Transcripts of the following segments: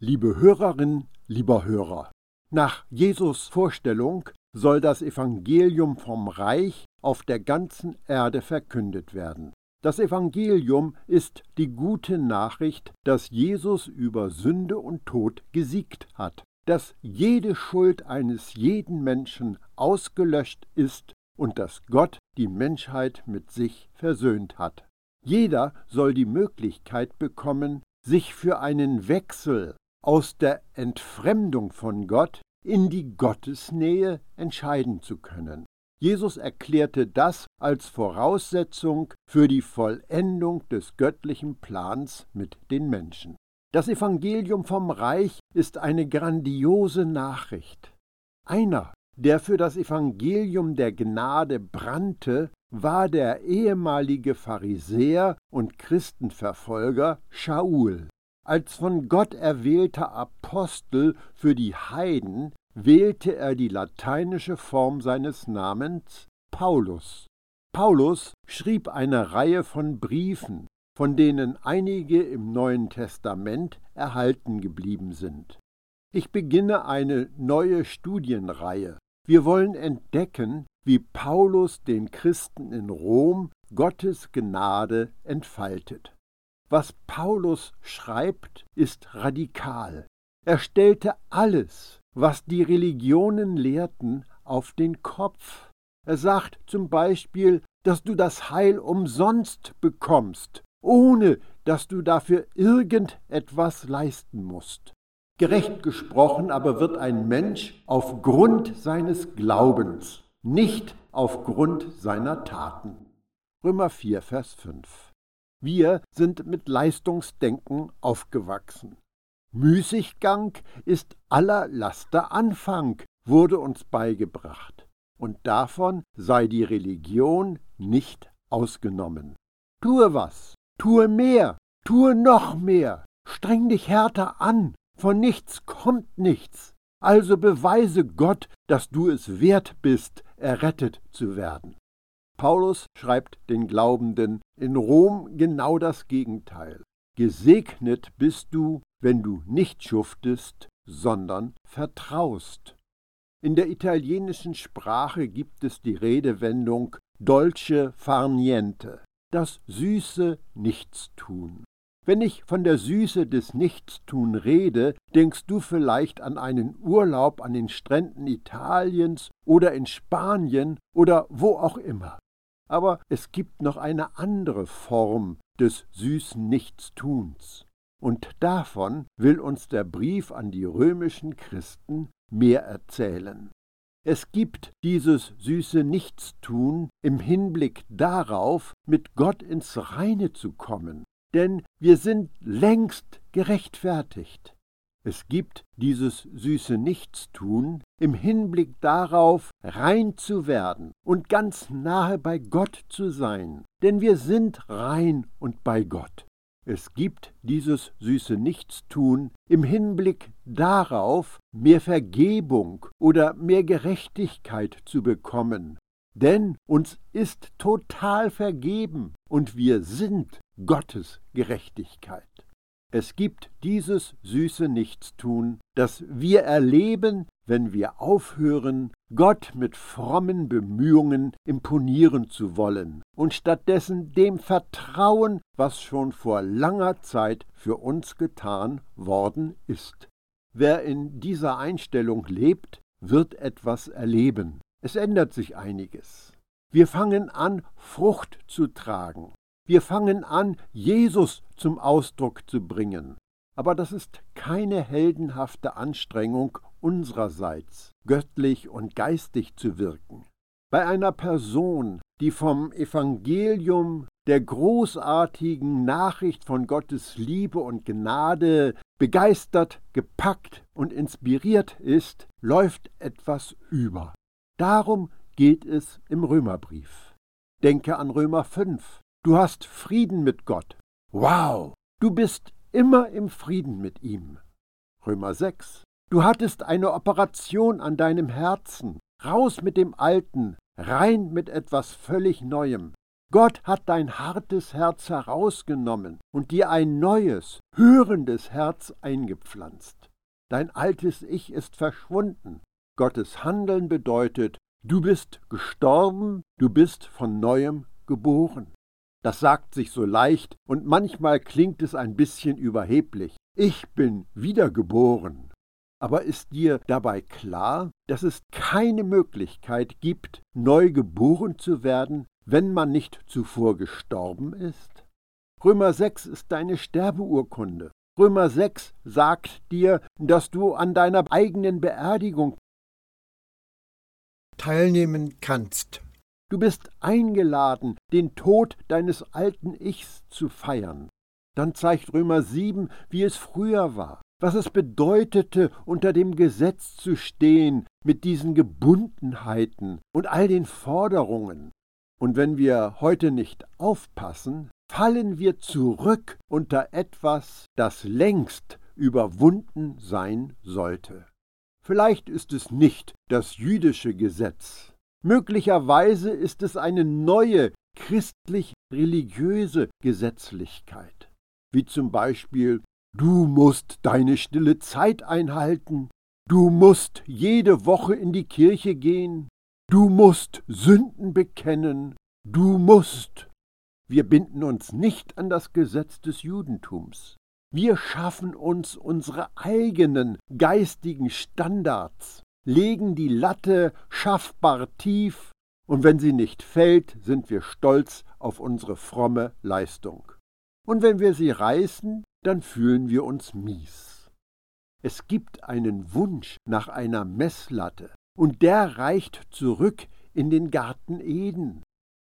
Liebe Hörerin, lieber Hörer, nach Jesus Vorstellung soll das Evangelium vom Reich auf der ganzen Erde verkündet werden. Das Evangelium ist die gute Nachricht, dass Jesus über Sünde und Tod gesiegt hat, dass jede Schuld eines jeden Menschen ausgelöscht ist und dass Gott die Menschheit mit sich versöhnt hat. Jeder soll die Möglichkeit bekommen, sich für einen Wechsel aus der Entfremdung von Gott in die Gottesnähe entscheiden zu können. Jesus erklärte das als Voraussetzung für die Vollendung des göttlichen Plans mit den Menschen. Das Evangelium vom Reich ist eine grandiose Nachricht. Einer, der für das Evangelium der Gnade brannte, war der ehemalige Pharisäer und Christenverfolger Shaul. Als von Gott erwählter Apostel für die Heiden wählte er die lateinische Form seines Namens Paulus. Paulus schrieb eine Reihe von Briefen, von denen einige im Neuen Testament erhalten geblieben sind. Ich beginne eine neue Studienreihe. Wir wollen entdecken, wie Paulus den Christen in Rom Gottes Gnade entfaltet. Was Paulus schreibt, ist radikal. Er stellte alles, was die Religionen lehrten, auf den Kopf. Er sagt zum Beispiel, dass du das Heil umsonst bekommst, ohne dass du dafür irgendetwas leisten musst. Gerecht gesprochen aber wird ein Mensch aufgrund seines Glaubens, nicht aufgrund seiner Taten. Römer 4, Vers 5. Wir sind mit Leistungsdenken aufgewachsen. Müßiggang ist aller Laster Anfang, wurde uns beigebracht, und davon sei die Religion nicht ausgenommen. Tue was, tue mehr, tue noch mehr, streng dich härter an, von nichts kommt nichts, also beweise Gott, dass du es wert bist, errettet zu werden. Paulus schreibt den Glaubenden in Rom genau das Gegenteil. Gesegnet bist du, wenn du nicht schuftest, sondern vertraust. In der italienischen Sprache gibt es die Redewendung dolce far niente, das süße Nichtstun. Wenn ich von der Süße des Nichtstun rede, denkst du vielleicht an einen Urlaub an den Stränden Italiens oder in Spanien oder wo auch immer. Aber es gibt noch eine andere Form des süßen Nichtstuns. Und davon will uns der Brief an die römischen Christen mehr erzählen. Es gibt dieses süße Nichtstun im Hinblick darauf, mit Gott ins Reine zu kommen, denn wir sind längst gerechtfertigt. Es gibt dieses süße Nichtstun im Hinblick darauf, rein zu werden und ganz nahe bei Gott zu sein, denn wir sind rein und bei Gott. Es gibt dieses süße Nichtstun im Hinblick darauf, mehr Vergebung oder mehr Gerechtigkeit zu bekommen, denn uns ist total vergeben und wir sind Gottes Gerechtigkeit. Es gibt dieses süße Nichtstun, das wir erleben, wenn wir aufhören, Gott mit frommen Bemühungen imponieren zu wollen und stattdessen dem vertrauen, was schon vor langer Zeit für uns getan worden ist. Wer in dieser Einstellung lebt, wird etwas erleben. Es ändert sich einiges. Wir fangen an, Frucht zu tragen. Wir fangen an, Jesus zum Ausdruck zu bringen. Aber das ist keine heldenhafte Anstrengung unsererseits, göttlich und geistig zu wirken. Bei einer Person, die vom Evangelium der großartigen Nachricht von Gottes Liebe und Gnade begeistert, gepackt und inspiriert ist, läuft etwas über. Darum geht es im Römerbrief. Denke an Römer 5, Du hast Frieden mit Gott. Wow, du bist immer im Frieden mit ihm. Römer 6. Du hattest eine Operation an deinem Herzen. Raus mit dem Alten, rein mit etwas völlig Neuem. Gott hat dein hartes Herz herausgenommen und dir ein neues, hörendes Herz eingepflanzt. Dein altes Ich ist verschwunden. Gottes Handeln bedeutet, du bist gestorben, du bist von neuem geboren. Das sagt sich so leicht und manchmal klingt es ein bisschen überheblich. Ich bin wiedergeboren. Aber ist dir dabei klar, dass es keine Möglichkeit gibt, neu geboren zu werden, wenn man nicht zuvor gestorben ist? Römer 6 ist deine Sterbeurkunde. Römer 6 sagt dir, dass du an deiner eigenen Beerdigung teilnehmen kannst. Du bist eingeladen, den Tod deines alten Ichs zu feiern. Dann zeigt Römer 7, wie es früher war, was es bedeutete, unter dem Gesetz zu stehen, mit diesen Gebundenheiten und all den Forderungen. Und wenn wir heute nicht aufpassen, fallen wir zurück unter etwas, das längst überwunden sein sollte. Vielleicht ist es nicht das jüdische Gesetz. Möglicherweise ist es eine neue christlich-religiöse Gesetzlichkeit, wie zum Beispiel Du musst deine stille Zeit einhalten, du musst jede Woche in die Kirche gehen, du musst Sünden bekennen, du musst. Wir binden uns nicht an das Gesetz des Judentums. Wir schaffen uns unsere eigenen geistigen Standards, legen die Latte schaffbar tief, und wenn sie nicht fällt, sind wir stolz auf unsere fromme Leistung. Und wenn wir sie reißen, dann fühlen wir uns mies. Es gibt einen Wunsch nach einer Messlatte, und der reicht zurück in den Garten Eden.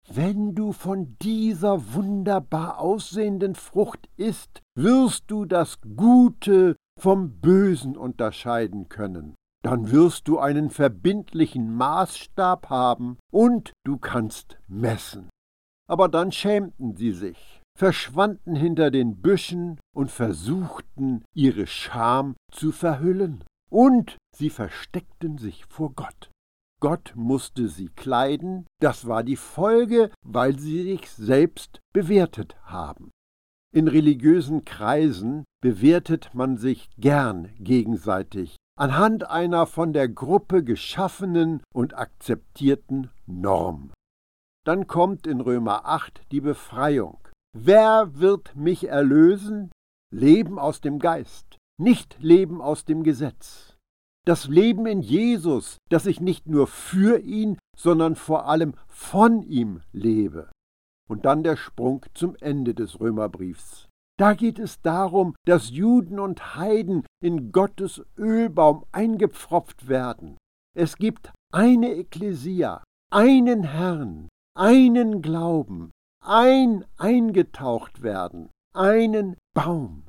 Wenn du von dieser wunderbar aussehenden Frucht isst, wirst du das Gute vom Bösen unterscheiden können. Dann wirst du einen verbindlichen Maßstab haben und du kannst messen. Aber dann schämten sie sich, verschwanden hinter den Büschen und versuchten, ihre Scham zu verhüllen. Und sie versteckten sich vor Gott. Gott musste sie kleiden, das war die Folge, weil sie sich selbst bewertet haben. In religiösen Kreisen bewertet man sich gern gegenseitig anhand einer von der Gruppe geschaffenen und akzeptierten Norm. Dann kommt in Römer 8 die Befreiung. Wer wird mich erlösen? Leben aus dem Geist, nicht Leben aus dem Gesetz das Leben in Jesus, dass ich nicht nur für ihn, sondern vor allem von ihm lebe. Und dann der Sprung zum Ende des Römerbriefs. Da geht es darum, dass Juden und Heiden in Gottes Ölbaum eingepfropft werden. Es gibt eine Ekklesia, einen Herrn, einen Glauben, ein eingetaucht werden, einen Baum.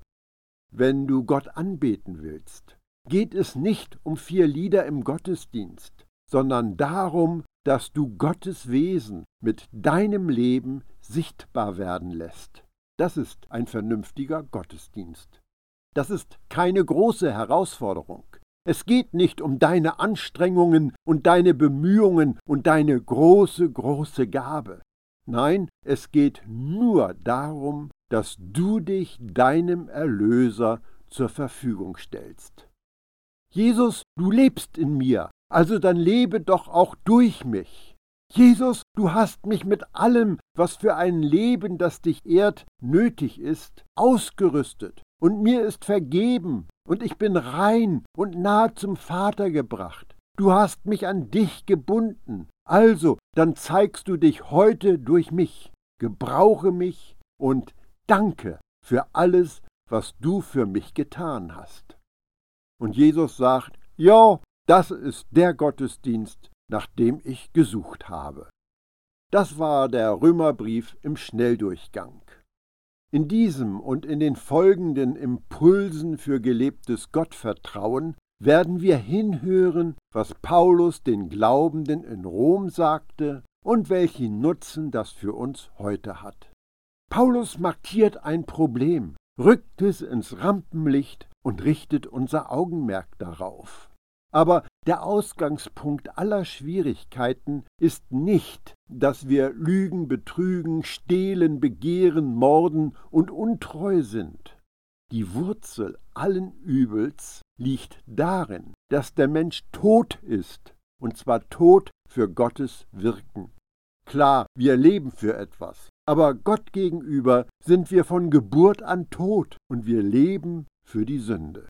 Wenn du Gott anbeten willst, geht es nicht um vier Lieder im Gottesdienst, sondern darum, dass du Gottes Wesen mit deinem Leben sichtbar werden lässt. Das ist ein vernünftiger Gottesdienst. Das ist keine große Herausforderung. Es geht nicht um deine Anstrengungen und deine Bemühungen und deine große, große Gabe. Nein, es geht nur darum, dass du dich deinem Erlöser zur Verfügung stellst. Jesus, du lebst in mir, also dann lebe doch auch durch mich. Jesus, du hast mich mit allem, was für ein Leben, das dich ehrt, nötig ist, ausgerüstet, und mir ist vergeben, und ich bin rein und nahe zum Vater gebracht. Du hast mich an dich gebunden, also dann zeigst du dich heute durch mich. Gebrauche mich und danke für alles, was du für mich getan hast. Und Jesus sagt, ja, das ist der Gottesdienst, nach dem ich gesucht habe. Das war der Römerbrief im Schnelldurchgang. In diesem und in den folgenden Impulsen für gelebtes Gottvertrauen werden wir hinhören, was Paulus den Glaubenden in Rom sagte und welchen Nutzen das für uns heute hat. Paulus markiert ein Problem, rückt es ins Rampenlicht und richtet unser Augenmerk darauf. Aber Der Ausgangspunkt aller Schwierigkeiten ist nicht, dass wir lügen, betrügen, stehlen, begehren, morden und untreu sind. Die Wurzel allen Übels liegt darin, dass der Mensch tot ist, und zwar tot für Gottes Wirken. Klar, wir leben für etwas, aber Gott gegenüber sind wir von Geburt an tot und wir leben für die Sünde.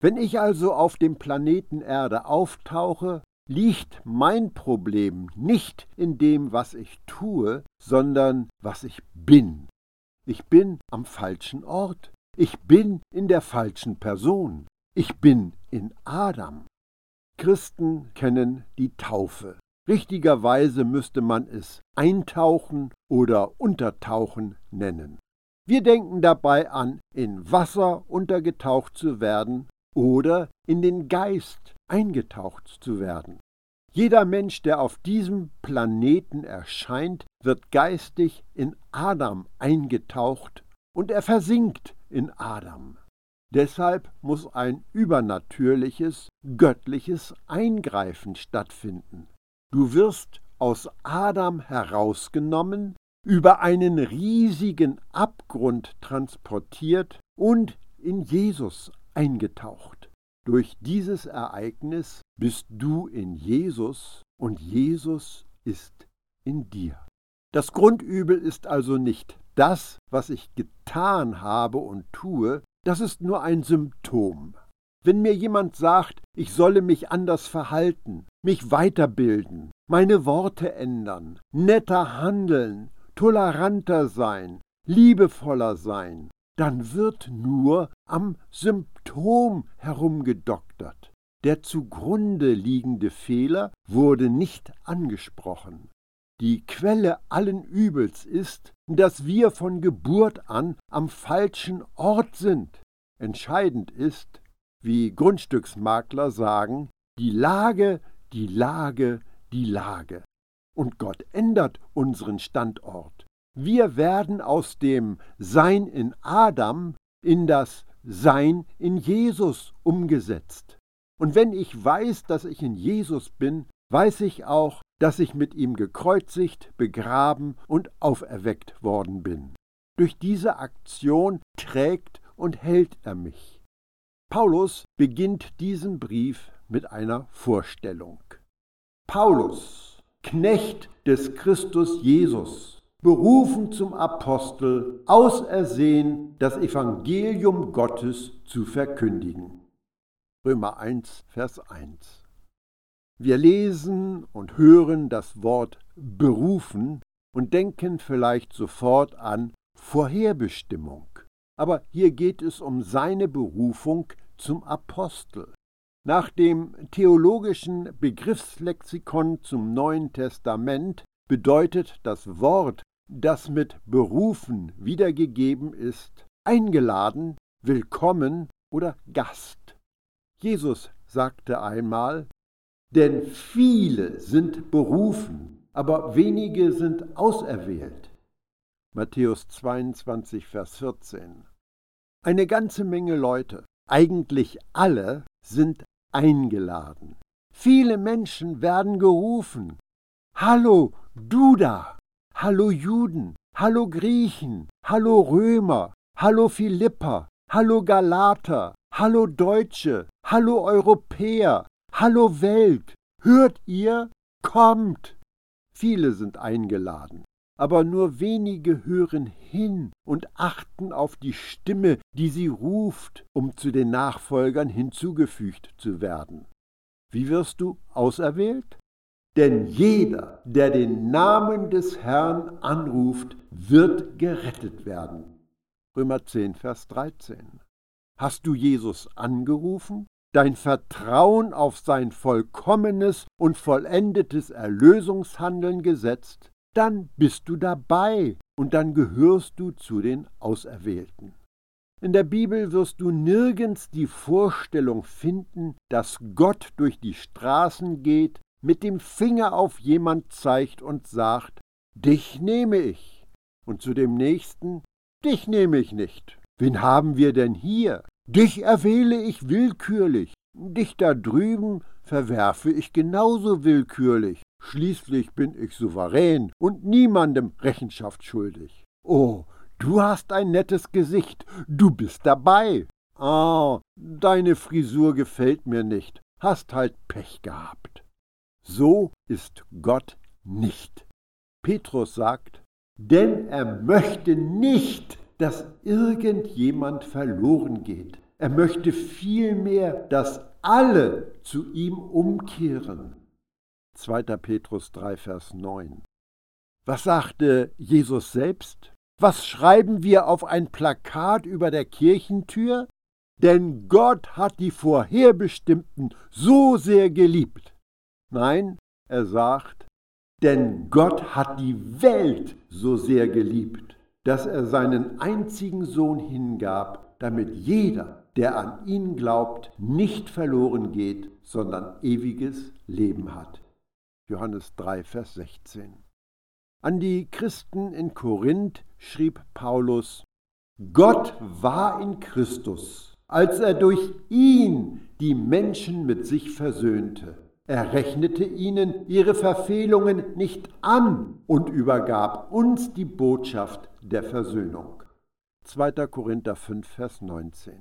Wenn ich also auf dem Planeten Erde auftauche, liegt mein Problem nicht in dem, was ich tue, sondern was ich bin. Ich bin am falschen Ort. Ich bin in der falschen Person. Ich bin in Adam. Christen kennen die Taufe. Richtigerweise müsste man es Eintauchen oder Untertauchen nennen. Wir denken dabei an, in Wasser untergetaucht zu werden oder in den Geist eingetaucht zu werden. Jeder Mensch, der auf diesem Planeten erscheint, wird geistig in Adam eingetaucht und er versinkt in Adam. Deshalb muss ein übernatürliches, göttliches Eingreifen stattfinden. Du wirst aus Adam herausgenommen, über einen riesigen Abgrund transportiert und in Jesus eingetaucht. Durch dieses Ereignis bist du in Jesus und Jesus ist in dir. Das Grundübel ist also nicht das, was ich getan habe und tue, das ist nur ein Symptom. Wenn mir jemand sagt, ich solle mich anders verhalten, mich weiterbilden, meine Worte ändern, netter handeln, toleranter sein, liebevoller sein, dann wird nur am Symptom herumgedoktert. Der zugrunde liegende Fehler wurde nicht angesprochen. Die Quelle allen Übels ist, dass wir von Geburt an am falschen Ort sind. Entscheidend ist, wie Grundstücksmakler sagen, die Lage, die Lage, die Lage. Und Gott ändert unseren Standort. Wir werden aus dem Sein in Adam in das Sein in Jesus umgesetzt. Und wenn ich weiß, dass ich in Jesus bin, weiß ich auch, dass ich mit ihm gekreuzigt, begraben und auferweckt worden bin. Durch diese Aktion trägt und hält er mich. Paulus beginnt diesen Brief mit einer Vorstellung. Paulus, Knecht des Christus Jesus, berufen zum Apostel, ausersehen, das Evangelium Gottes zu verkündigen. Römer 1, Vers 1. Wir lesen und hören das Wort berufen und denken vielleicht sofort an Vorherbestimmung. Aber hier geht es um seine Berufung zum Apostel. Nach dem theologischen Begriffslexikon zum Neuen Testament bedeutet das Wort das mit berufen wiedergegeben ist, eingeladen, willkommen oder Gast. Jesus sagte einmal, denn viele sind berufen, aber wenige sind auserwählt. Matthäus 22, Vers 14. Eine ganze Menge Leute, eigentlich alle, sind eingeladen. Viele Menschen werden gerufen. Hallo, du da! Hallo Juden, hallo Griechen, hallo Römer, hallo Philipper, hallo Galater, hallo Deutsche, hallo Europäer, hallo Welt. Hört ihr? Kommt! Viele sind eingeladen, aber nur wenige hören hin und achten auf die Stimme, die sie ruft, um zu den Nachfolgern hinzugefügt zu werden. Wie wirst du auserwählt? Denn jeder, der den Namen des Herrn anruft, wird gerettet werden. Römer 10, Vers 13. Hast du Jesus angerufen? Dein Vertrauen auf sein vollkommenes und vollendetes Erlösungshandeln gesetzt? Dann bist du dabei und dann gehörst du zu den Auserwählten. In der Bibel wirst du nirgends die Vorstellung finden, dass Gott durch die Straßen geht mit dem Finger auf jemand zeigt und sagt, dich nehme ich. Und zu dem nächsten, dich nehme ich nicht. Wen haben wir denn hier? Dich erwähle ich willkürlich. Dich da drüben verwerfe ich genauso willkürlich. Schließlich bin ich souverän und niemandem Rechenschaft schuldig. Oh, du hast ein nettes Gesicht, du bist dabei. Ah, deine Frisur gefällt mir nicht, hast halt Pech gehabt. So ist Gott nicht. Petrus sagt, denn er möchte nicht, dass irgendjemand verloren geht. Er möchte vielmehr, dass alle zu ihm umkehren. 2. Petrus 3, Vers 9. Was sagte Jesus selbst? Was schreiben wir auf ein Plakat über der Kirchentür? Denn Gott hat die Vorherbestimmten so sehr geliebt. Nein, er sagt, denn Gott hat die Welt so sehr geliebt, dass er seinen einzigen Sohn hingab, damit jeder, der an ihn glaubt, nicht verloren geht, sondern ewiges Leben hat. Johannes 3, Vers 16. An die Christen in Korinth schrieb Paulus, Gott war in Christus, als er durch ihn die Menschen mit sich versöhnte. Er rechnete ihnen ihre Verfehlungen nicht an und übergab uns die Botschaft der Versöhnung. 2. Korinther 5, Vers 19.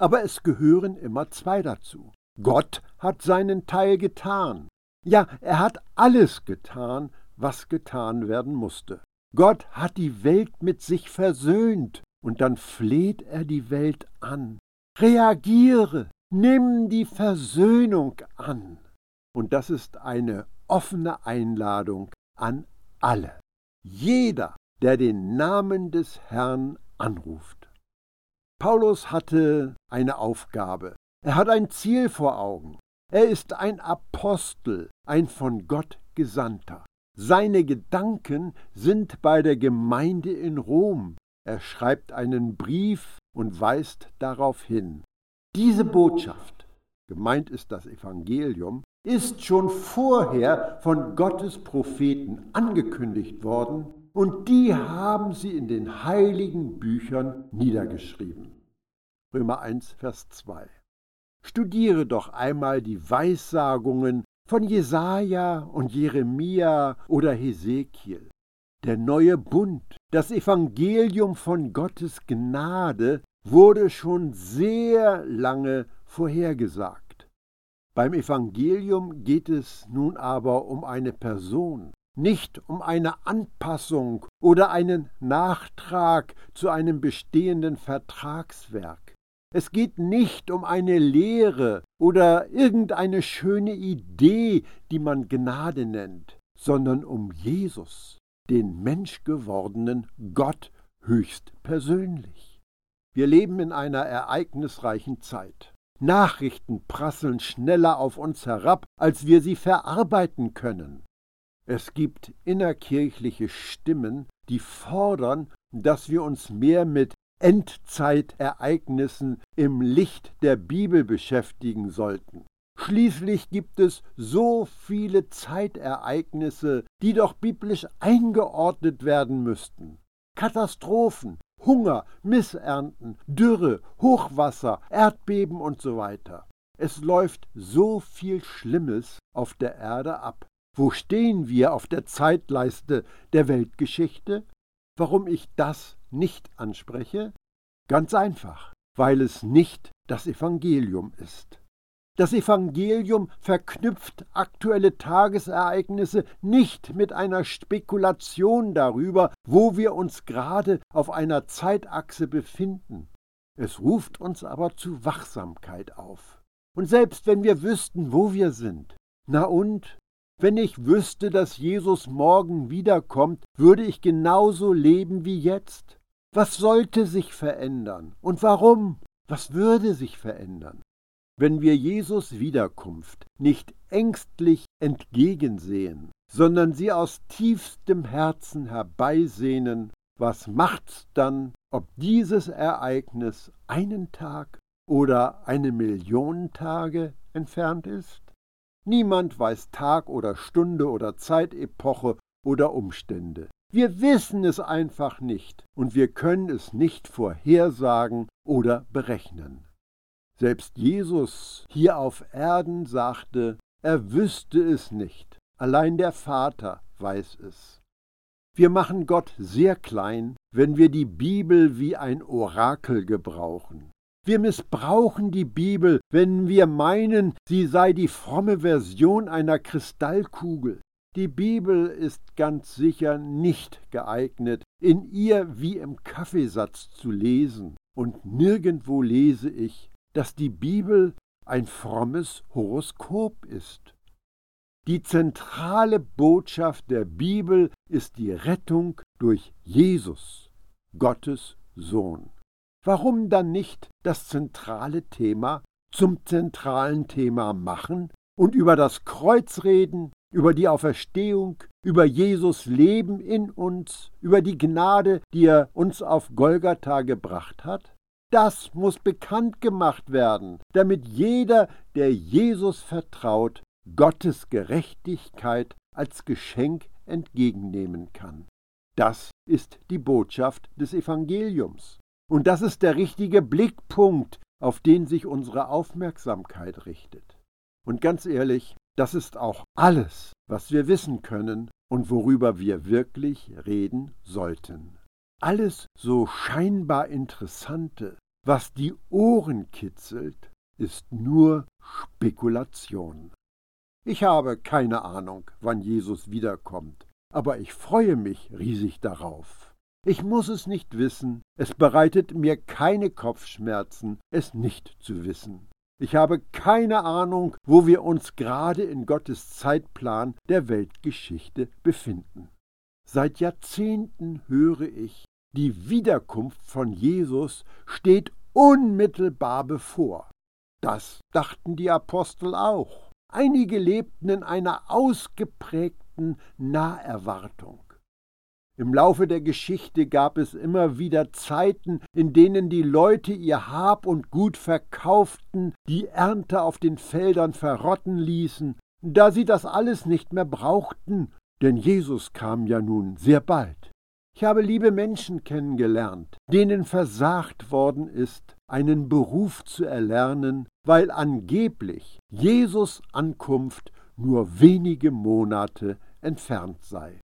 Aber es gehören immer zwei dazu. Gott hat seinen Teil getan. Ja, er hat alles getan, was getan werden musste. Gott hat die Welt mit sich versöhnt, und dann fleht er die Welt an. Reagiere, nimm die Versöhnung an. Und das ist eine offene Einladung an alle. Jeder, der den Namen des Herrn anruft. Paulus hatte eine Aufgabe. Er hat ein Ziel vor Augen. Er ist ein Apostel, ein von Gott Gesandter. Seine Gedanken sind bei der Gemeinde in Rom. Er schreibt einen Brief und weist darauf hin. Diese Botschaft, gemeint ist das Evangelium, ist schon vorher von Gottes Propheten angekündigt worden und die haben sie in den heiligen Büchern niedergeschrieben. Römer 1, Vers 2. Studiere doch einmal die Weissagungen von Jesaja und Jeremia oder Hesekiel. Der neue Bund, das Evangelium von Gottes Gnade, wurde schon sehr lange vorhergesagt. Beim Evangelium geht es nun aber um eine Person, nicht um eine Anpassung oder einen Nachtrag zu einem bestehenden Vertragswerk. Es geht nicht um eine Lehre oder irgendeine schöne Idee, die man Gnade nennt, sondern um Jesus, den menschgewordenen Gott höchst persönlich. Wir leben in einer ereignisreichen Zeit. Nachrichten prasseln schneller auf uns herab, als wir sie verarbeiten können. Es gibt innerkirchliche Stimmen, die fordern, dass wir uns mehr mit Endzeitereignissen im Licht der Bibel beschäftigen sollten. Schließlich gibt es so viele Zeitereignisse, die doch biblisch eingeordnet werden müssten. Katastrophen, Hunger, Missernten, Dürre, Hochwasser, Erdbeben und so weiter. Es läuft so viel Schlimmes auf der Erde ab. Wo stehen wir auf der Zeitleiste der Weltgeschichte? Warum ich das nicht anspreche? Ganz einfach, weil es nicht das Evangelium ist. Das Evangelium verknüpft aktuelle Tagesereignisse nicht mit einer Spekulation darüber, wo wir uns gerade auf einer Zeitachse befinden. Es ruft uns aber zu Wachsamkeit auf. Und selbst wenn wir wüssten, wo wir sind, na und, wenn ich wüsste, dass Jesus morgen wiederkommt, würde ich genauso leben wie jetzt? Was sollte sich verändern? Und warum? Was würde sich verändern? Wenn wir Jesus Wiederkunft nicht ängstlich entgegensehen, sondern sie aus tiefstem Herzen herbeisehnen, was macht's dann, ob dieses Ereignis einen Tag oder eine Million Tage entfernt ist? Niemand weiß Tag oder Stunde oder Zeitepoche oder Umstände. Wir wissen es einfach nicht und wir können es nicht vorhersagen oder berechnen. Selbst Jesus hier auf Erden sagte, er wüsste es nicht, allein der Vater weiß es. Wir machen Gott sehr klein, wenn wir die Bibel wie ein Orakel gebrauchen. Wir missbrauchen die Bibel, wenn wir meinen, sie sei die fromme Version einer Kristallkugel. Die Bibel ist ganz sicher nicht geeignet, in ihr wie im Kaffeesatz zu lesen, und nirgendwo lese ich, dass die Bibel ein frommes Horoskop ist. Die zentrale Botschaft der Bibel ist die Rettung durch Jesus, Gottes Sohn. Warum dann nicht das zentrale Thema zum zentralen Thema machen und über das Kreuz reden, über die Auferstehung, über Jesus Leben in uns, über die Gnade, die er uns auf Golgatha gebracht hat? Das muss bekannt gemacht werden, damit jeder, der Jesus vertraut, Gottes Gerechtigkeit als Geschenk entgegennehmen kann. Das ist die Botschaft des Evangeliums. Und das ist der richtige Blickpunkt, auf den sich unsere Aufmerksamkeit richtet. Und ganz ehrlich, das ist auch alles, was wir wissen können und worüber wir wirklich reden sollten. Alles so scheinbar Interessante, was die Ohren kitzelt, ist nur Spekulation. Ich habe keine Ahnung, wann Jesus wiederkommt, aber ich freue mich riesig darauf. Ich muss es nicht wissen, es bereitet mir keine Kopfschmerzen, es nicht zu wissen. Ich habe keine Ahnung, wo wir uns gerade in Gottes Zeitplan der Weltgeschichte befinden. Seit Jahrzehnten höre ich, die Wiederkunft von Jesus steht unmittelbar bevor. Das dachten die Apostel auch. Einige lebten in einer ausgeprägten Naherwartung. Im Laufe der Geschichte gab es immer wieder Zeiten, in denen die Leute ihr Hab und Gut verkauften, die Ernte auf den Feldern verrotten ließen, da sie das alles nicht mehr brauchten, denn Jesus kam ja nun sehr bald. Ich habe liebe Menschen kennengelernt, denen versagt worden ist, einen Beruf zu erlernen, weil angeblich Jesus Ankunft nur wenige Monate entfernt sei.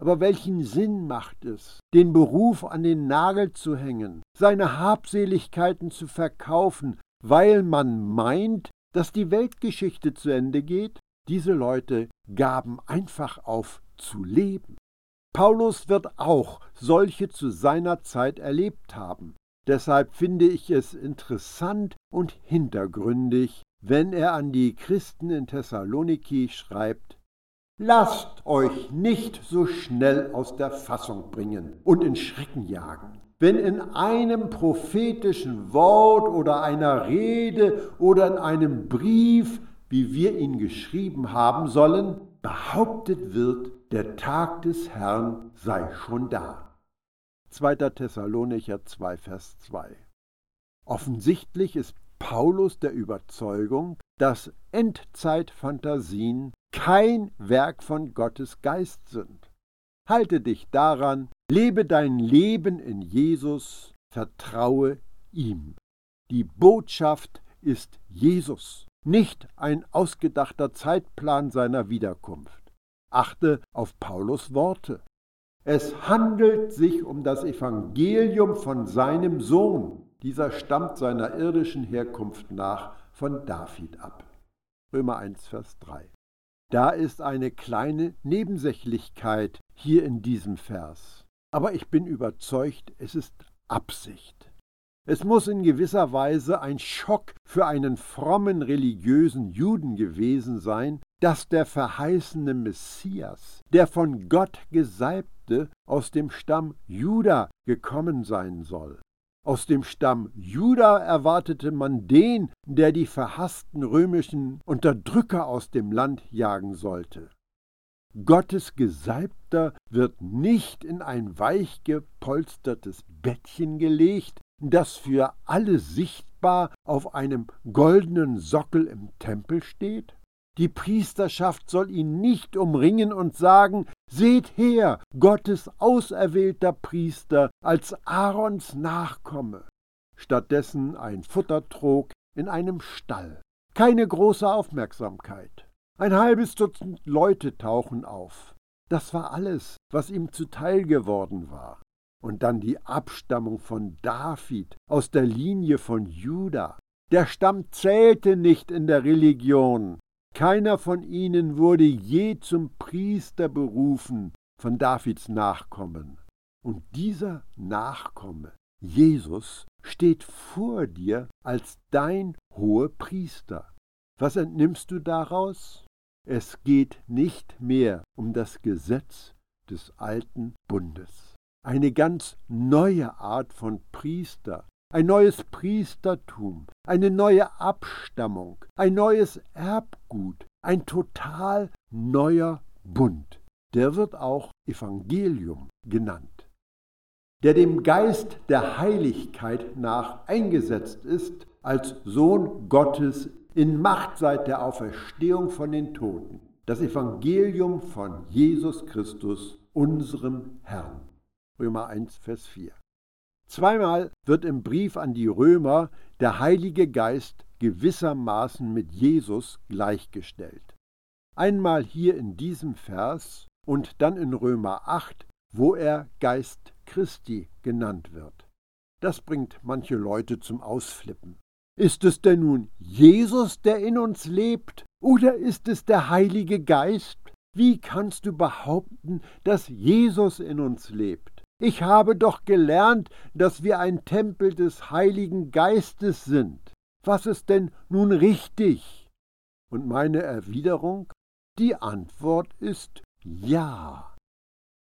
Aber welchen Sinn macht es, den Beruf an den Nagel zu hängen, seine Habseligkeiten zu verkaufen, weil man meint, dass die Weltgeschichte zu Ende geht? Diese Leute gaben einfach auf zu leben. Paulus wird auch solche zu seiner Zeit erlebt haben. Deshalb finde ich es interessant und hintergründig, wenn er an die Christen in Thessaloniki schreibt, Lasst euch nicht so schnell aus der Fassung bringen und in Schrecken jagen. Wenn in einem prophetischen Wort oder einer Rede oder in einem Brief, wie wir ihn geschrieben haben sollen, behauptet wird, der Tag des Herrn sei schon da. 2. Thessalonicher 2, Vers 2. Offensichtlich ist Paulus der Überzeugung, dass Endzeitfantasien kein Werk von Gottes Geist sind. Halte dich daran, lebe dein Leben in Jesus, vertraue ihm. Die Botschaft ist Jesus, nicht ein ausgedachter Zeitplan seiner Wiederkunft. Achte auf Paulus Worte. Es handelt sich um das Evangelium von seinem Sohn. Dieser stammt seiner irdischen Herkunft nach von David ab. Römer 1, Vers 3. Da ist eine kleine Nebensächlichkeit hier in diesem Vers. Aber ich bin überzeugt, es ist Absicht. Es muss in gewisser Weise ein Schock für einen frommen religiösen Juden gewesen sein, dass der verheißene Messias, der von Gott gesalbte, aus dem Stamm Juda gekommen sein soll. Aus dem Stamm Juda erwartete man den, der die verhassten römischen Unterdrücker aus dem Land jagen sollte. Gottes Gesalbter wird nicht in ein weich gepolstertes Bettchen gelegt, das für alle sichtbar auf einem goldenen Sockel im Tempel steht? Die Priesterschaft soll ihn nicht umringen und sagen, seht her, Gottes auserwählter Priester als Aarons Nachkomme. Stattdessen ein Futtertrog, in einem Stall. Keine große Aufmerksamkeit. Ein halbes Dutzend Leute tauchen auf. Das war alles, was ihm zuteil geworden war. Und dann die Abstammung von David aus der Linie von Juda. Der Stamm zählte nicht in der Religion. Keiner von ihnen wurde je zum Priester berufen von Davids Nachkommen. Und dieser Nachkomme, Jesus, steht vor dir als dein hoher Priester. Was entnimmst du daraus? Es geht nicht mehr um das Gesetz des alten Bundes. Eine ganz neue Art von Priester, ein neues Priestertum, eine neue Abstammung, ein neues Erbgut, ein total neuer Bund. Der wird auch Evangelium genannt. Der dem Geist der Heiligkeit nach eingesetzt ist als Sohn Gottes in Macht seit der Auferstehung von den Toten. Das Evangelium von Jesus Christus, unserem Herrn. Römer 1, Vers 4. Zweimal wird im Brief an die Römer der Heilige Geist gewissermaßen mit Jesus gleichgestellt. Einmal hier in diesem Vers und dann in Römer 8, wo er Geist Christi genannt wird. Das bringt manche Leute zum Ausflippen. Ist es denn nun Jesus, der in uns lebt, oder ist es der Heilige Geist? Wie kannst du behaupten, dass Jesus in uns lebt? Ich habe doch gelernt, dass wir ein Tempel des Heiligen Geistes sind. Was ist denn nun richtig? Und meine Erwiderung? Die Antwort ist ja.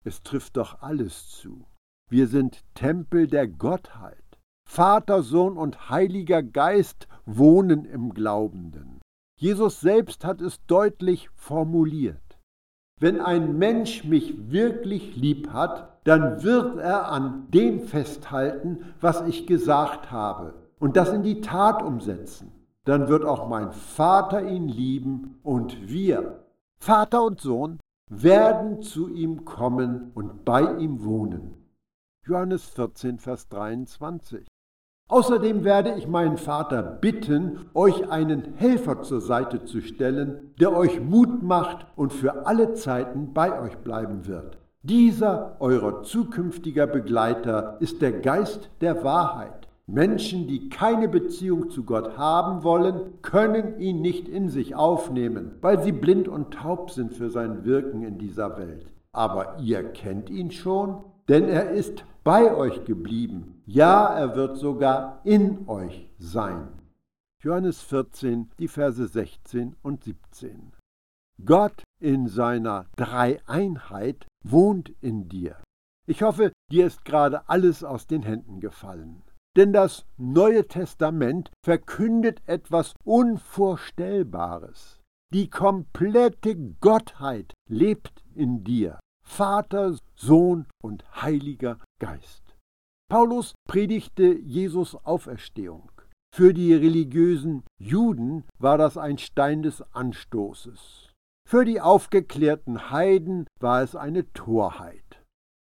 Es trifft doch alles zu. Wir sind Tempel der Gottheit. Vater, Sohn und Heiliger Geist wohnen im Glaubenden. Jesus selbst hat es deutlich formuliert. Wenn ein Mensch mich wirklich lieb hat, dann wird er an dem festhalten, was ich gesagt habe, und das in die Tat umsetzen. Dann wird auch mein Vater ihn lieben und wir, Vater und Sohn, werden zu ihm kommen und bei ihm wohnen. Johannes 14, Vers 23. Außerdem werde ich meinen Vater bitten, euch einen Helfer zur Seite zu stellen, der euch Mut macht und für alle Zeiten bei euch bleiben wird. Dieser, euer zukünftiger Begleiter, ist der Geist der Wahrheit. Menschen, die keine Beziehung zu Gott haben wollen, können ihn nicht in sich aufnehmen, weil sie blind und taub sind für sein Wirken in dieser Welt. Aber ihr kennt ihn schon, denn er ist bei euch geblieben. Ja, er wird sogar in euch sein. Johannes 14, die Verse 16 und 17. Gott in seiner Dreieinheit wohnt in dir. Ich hoffe, dir ist gerade alles aus den Händen gefallen. Denn das Neue Testament verkündet etwas Unvorstellbares. Die komplette Gottheit lebt in dir. Vater, Sohn und Heiliger Geist. Paulus predigte Jesus Auferstehung. Für die religiösen Juden war das ein Stein des Anstoßes. Für die aufgeklärten Heiden war es eine Torheit.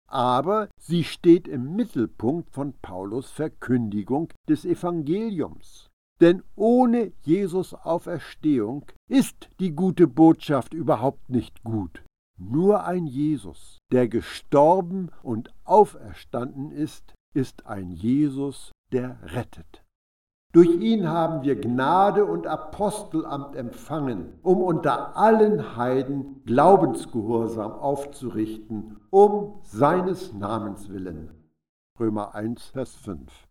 Aber sie steht im Mittelpunkt von Paulus Verkündigung des Evangeliums. Denn ohne Jesus Auferstehung ist die gute Botschaft überhaupt nicht gut. Nur ein Jesus, der gestorben und auferstanden ist, ist ein Jesus, der rettet. Durch ihn haben wir Gnade und Apostelamt empfangen, um unter allen Heiden Glaubensgehorsam aufzurichten, um seines Namens willen. Römer 1, Vers 5.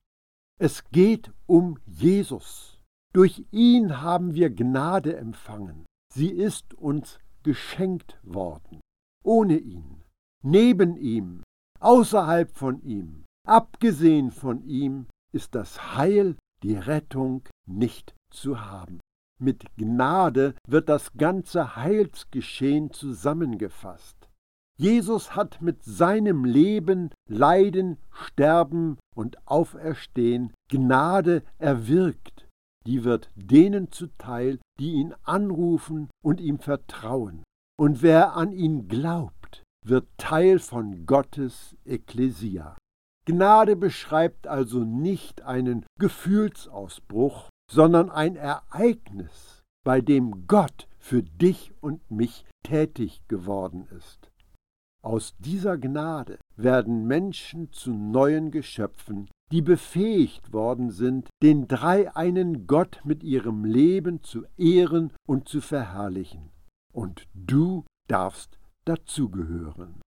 Es geht um Jesus. Durch ihn haben wir Gnade empfangen. Sie ist uns geschenkt worden. Ohne ihn, neben ihm, außerhalb von ihm, abgesehen von ihm, ist das Heil, die Rettung nicht zu haben. Mit Gnade wird das ganze Heilsgeschehen zusammengefasst. Jesus hat mit seinem Leben, Leiden, Sterben und Auferstehen Gnade erwirkt die wird denen zuteil, die ihn anrufen und ihm vertrauen. Und wer an ihn glaubt, wird Teil von Gottes Ekklesia. Gnade beschreibt also nicht einen Gefühlsausbruch, sondern ein Ereignis, bei dem Gott für dich und mich tätig geworden ist. Aus dieser Gnade werden Menschen zu neuen Geschöpfen, die befähigt worden sind, den dreieinen Gott mit ihrem Leben zu ehren und zu verherrlichen. Und du darfst dazugehören.